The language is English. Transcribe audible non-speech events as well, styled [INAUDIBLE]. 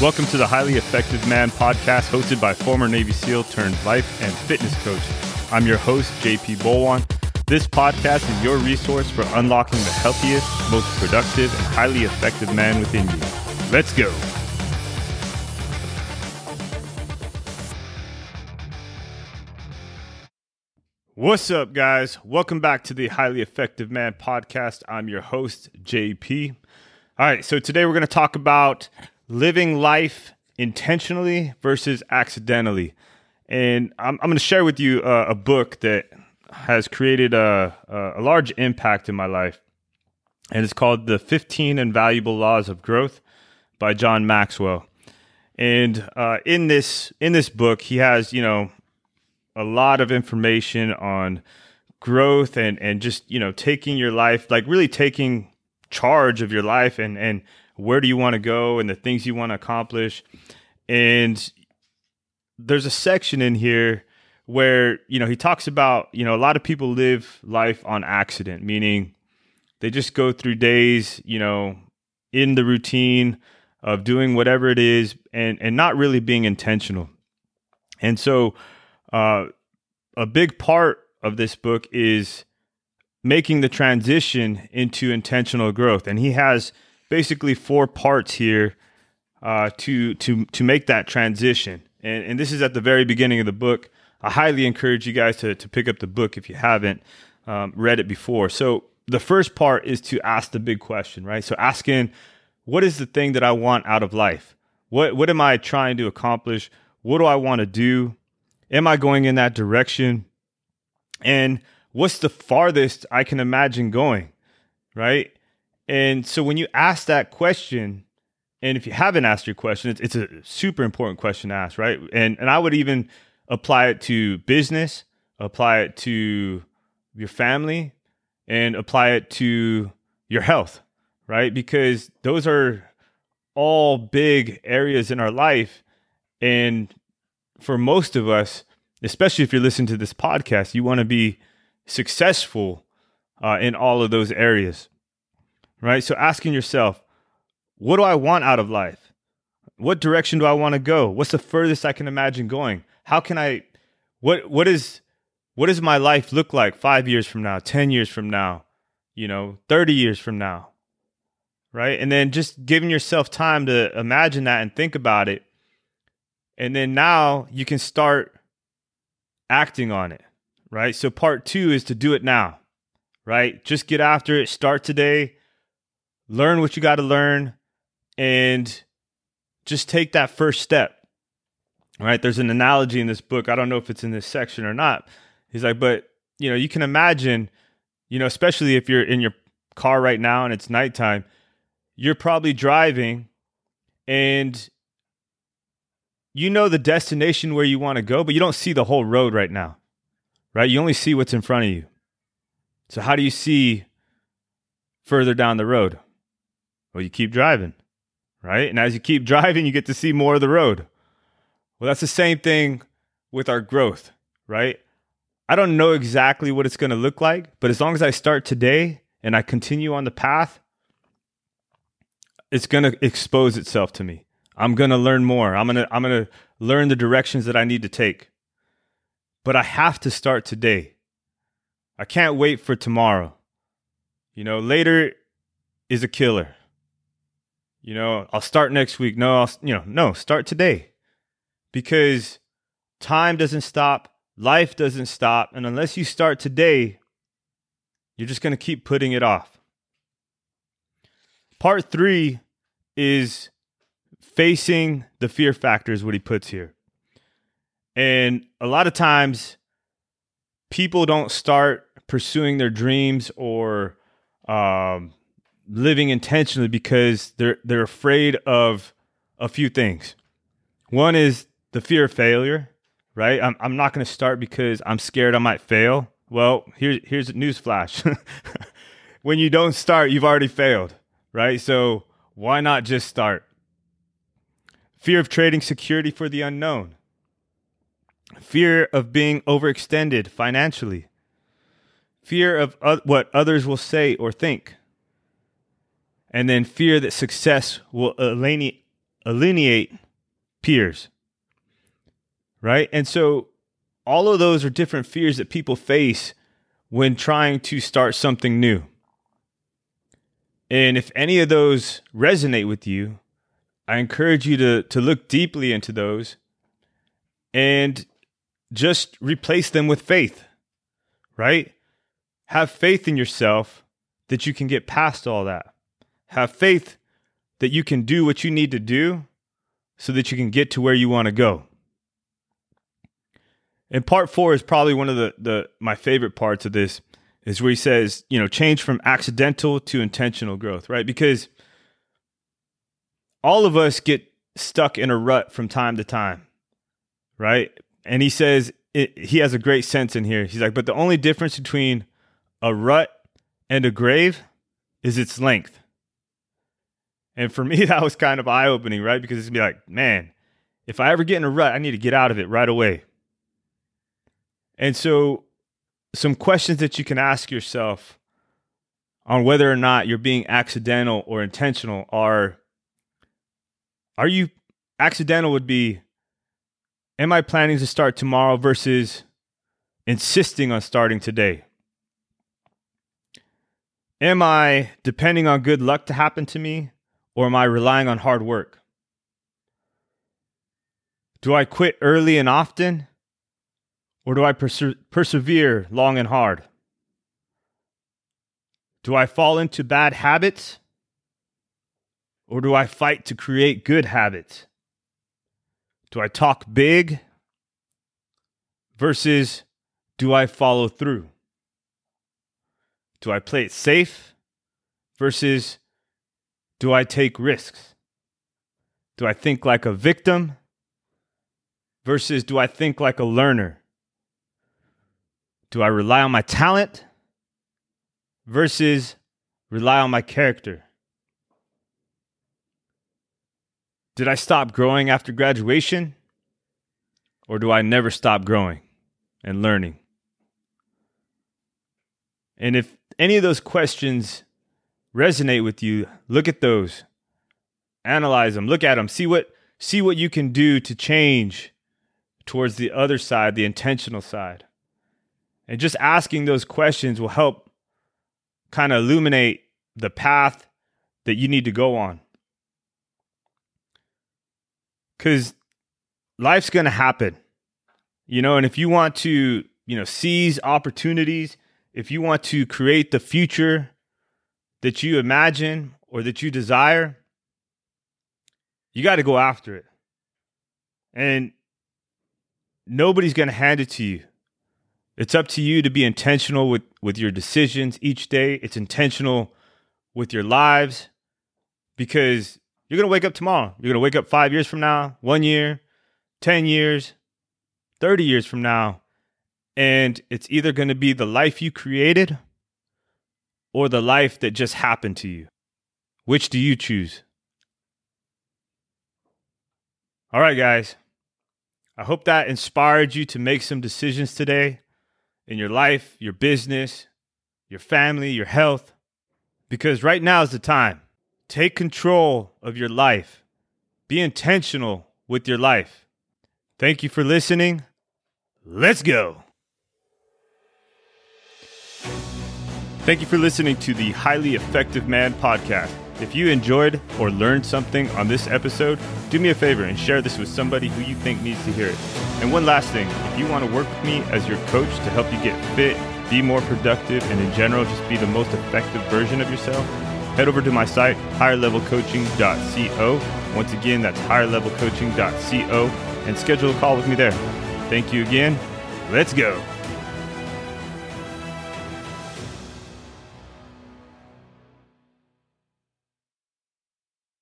Welcome to the Highly Effective Man podcast, hosted by former Navy SEAL turned life and fitness coach. I'm your host, JP Bolwan. This podcast is your resource for unlocking the healthiest, most productive, and highly effective man within you. Let's go. What's up, guys? Welcome back to the Highly Effective Man podcast. I'm your host, JP. All right, so today we're going to talk about living life intentionally versus accidentally. And I'm, I'm going to share with you uh, a book that has created a, a large impact in my life. And it's called The 15 Invaluable Laws of Growth by John Maxwell. And uh, in this in this book, he has you know a lot of information on growth and and just you know taking your life like really taking charge of your life and and where do you want to go and the things you want to accomplish. And there's a section in here where, you know, he talks about, you know, a lot of people live life on accident, meaning they just go through days, you know, in the routine of doing whatever it is and and not really being intentional. And so uh a big part of this book is making the transition into intentional growth. And he has basically four parts here uh, to to to make that transition. And, and this is at the very beginning of the book. I highly encourage you guys to to pick up the book if you haven't um, read it before. So the first part is to ask the big question, right? So asking, what is the thing that I want out of life? What what am I trying to accomplish? What do I want to do? Am I going in that direction? And what's the farthest I can imagine going? Right? And so when you ask that question, and if you haven't asked your question, it's, it's a super important question to ask, right? And and I would even apply it to business, apply it to your family, and apply it to your health, right? Because those are all big areas in our life. And for most of us, especially if you're listening to this podcast, you want to be successful uh, in all of those areas right? So asking yourself, what do I want out of life? What direction do I want to go? What's the furthest I can imagine going? How can I what what is what does my life look like 5 years from now, 10 years from now, you know, 30 years from now? Right? And then just giving yourself time to imagine that and think about it. And then now you can start acting on it, right? So part 2 is to do it now. Right? Just get after it, start today learn what you got to learn and just take that first step. Right? There's an analogy in this book. I don't know if it's in this section or not. He's like, but you know, you can imagine, you know, especially if you're in your car right now and it's nighttime, you're probably driving and you know the destination where you want to go, but you don't see the whole road right now. Right? You only see what's in front of you. So how do you see further down the road? Well, you keep driving, right? And as you keep driving, you get to see more of the road. Well, that's the same thing with our growth, right? I don't know exactly what it's going to look like, but as long as I start today and I continue on the path, it's going to expose itself to me. I'm going to learn more. I'm going to I'm going to learn the directions that I need to take. But I have to start today. I can't wait for tomorrow. You know, later is a killer. You know, I'll start next week. No, I'll, you know, no, start today. Because time doesn't stop, life doesn't stop, and unless you start today, you're just going to keep putting it off. Part 3 is facing the fear factor is what he puts here. And a lot of times people don't start pursuing their dreams or um, living intentionally because they're they're afraid of a few things. One is the fear of failure, right? I'm I'm not going to start because I'm scared I might fail. Well, here's here's a news flash. [LAUGHS] when you don't start, you've already failed, right? So why not just start? Fear of trading security for the unknown. Fear of being overextended financially. Fear of uh, what others will say or think and then fear that success will alienate, peers. Right? And so all of those are different fears that people face when trying to start something new. And if any of those resonate with you, I encourage you to, to look deeply into those and just replace them with faith, right? Have faith in yourself that you can get past all that. Have faith that you can do what you need to do so that you can get to where you want to go. And part four is probably one of the, the my favorite parts of this is where he says, you know, change from accidental to intentional growth, right? Because all of us get stuck in a rut from time to time, right? And he says it, he has a great sense in here. He's like, but the only difference between a rut and a grave is its length. And for me, [LAUGHS] that was kind of eye opening, right? Because it's be like, man, if I ever get in a rut, I need to get out of it right away. And so, some questions that you can ask yourself on whether or not you're being accidental or intentional are Are you accidental? Would be Am I planning to start tomorrow versus insisting on starting today? Am I depending on good luck to happen to me or am I relying on hard work? Do I quit early and often or do I perse- persevere long and hard? Do I fall into bad habits? Or do I fight to create good habits? Do I talk big versus do I follow through? Do I play it safe versus do I take risks? Do I think like a victim versus do I think like a learner? Do I rely on my talent versus rely on my character? Did I stop growing after graduation? Or do I never stop growing and learning? And if any of those questions resonate with you, look at those. Analyze them, look at them, see what see what you can do to change towards the other side, the intentional side. And just asking those questions will help kind of illuminate the path that you need to go on. Because life's going to happen, you know, and if you want to, you know, seize opportunities, if you want to create the future that you imagine or that you desire, you got to go after it. And nobody's going to hand it to you. It's up to you to be intentional with, with your decisions each day. It's intentional with your lives because you're going to wake up tomorrow. You're going to wake up five years from now, one year, 10 years, 30 years from now. And it's either going to be the life you created or the life that just happened to you. Which do you choose? All right, guys. I hope that inspired you to make some decisions today in your life, your business, your family, your health, because right now is the time. Take control of your life. Be intentional with your life. Thank you for listening. Let's go. Thank you for listening to the Highly Effective Man podcast. If you enjoyed or learned something on this episode, do me a favor and share this with somebody who you think needs to hear it. And one last thing if you want to work with me as your coach to help you get fit, be more productive, and in general, just be the most effective version of yourself, head over to my site, higherlevelcoaching.co. Once again, that's higherlevelcoaching.co and schedule a call with me there. Thank you again. Let's go.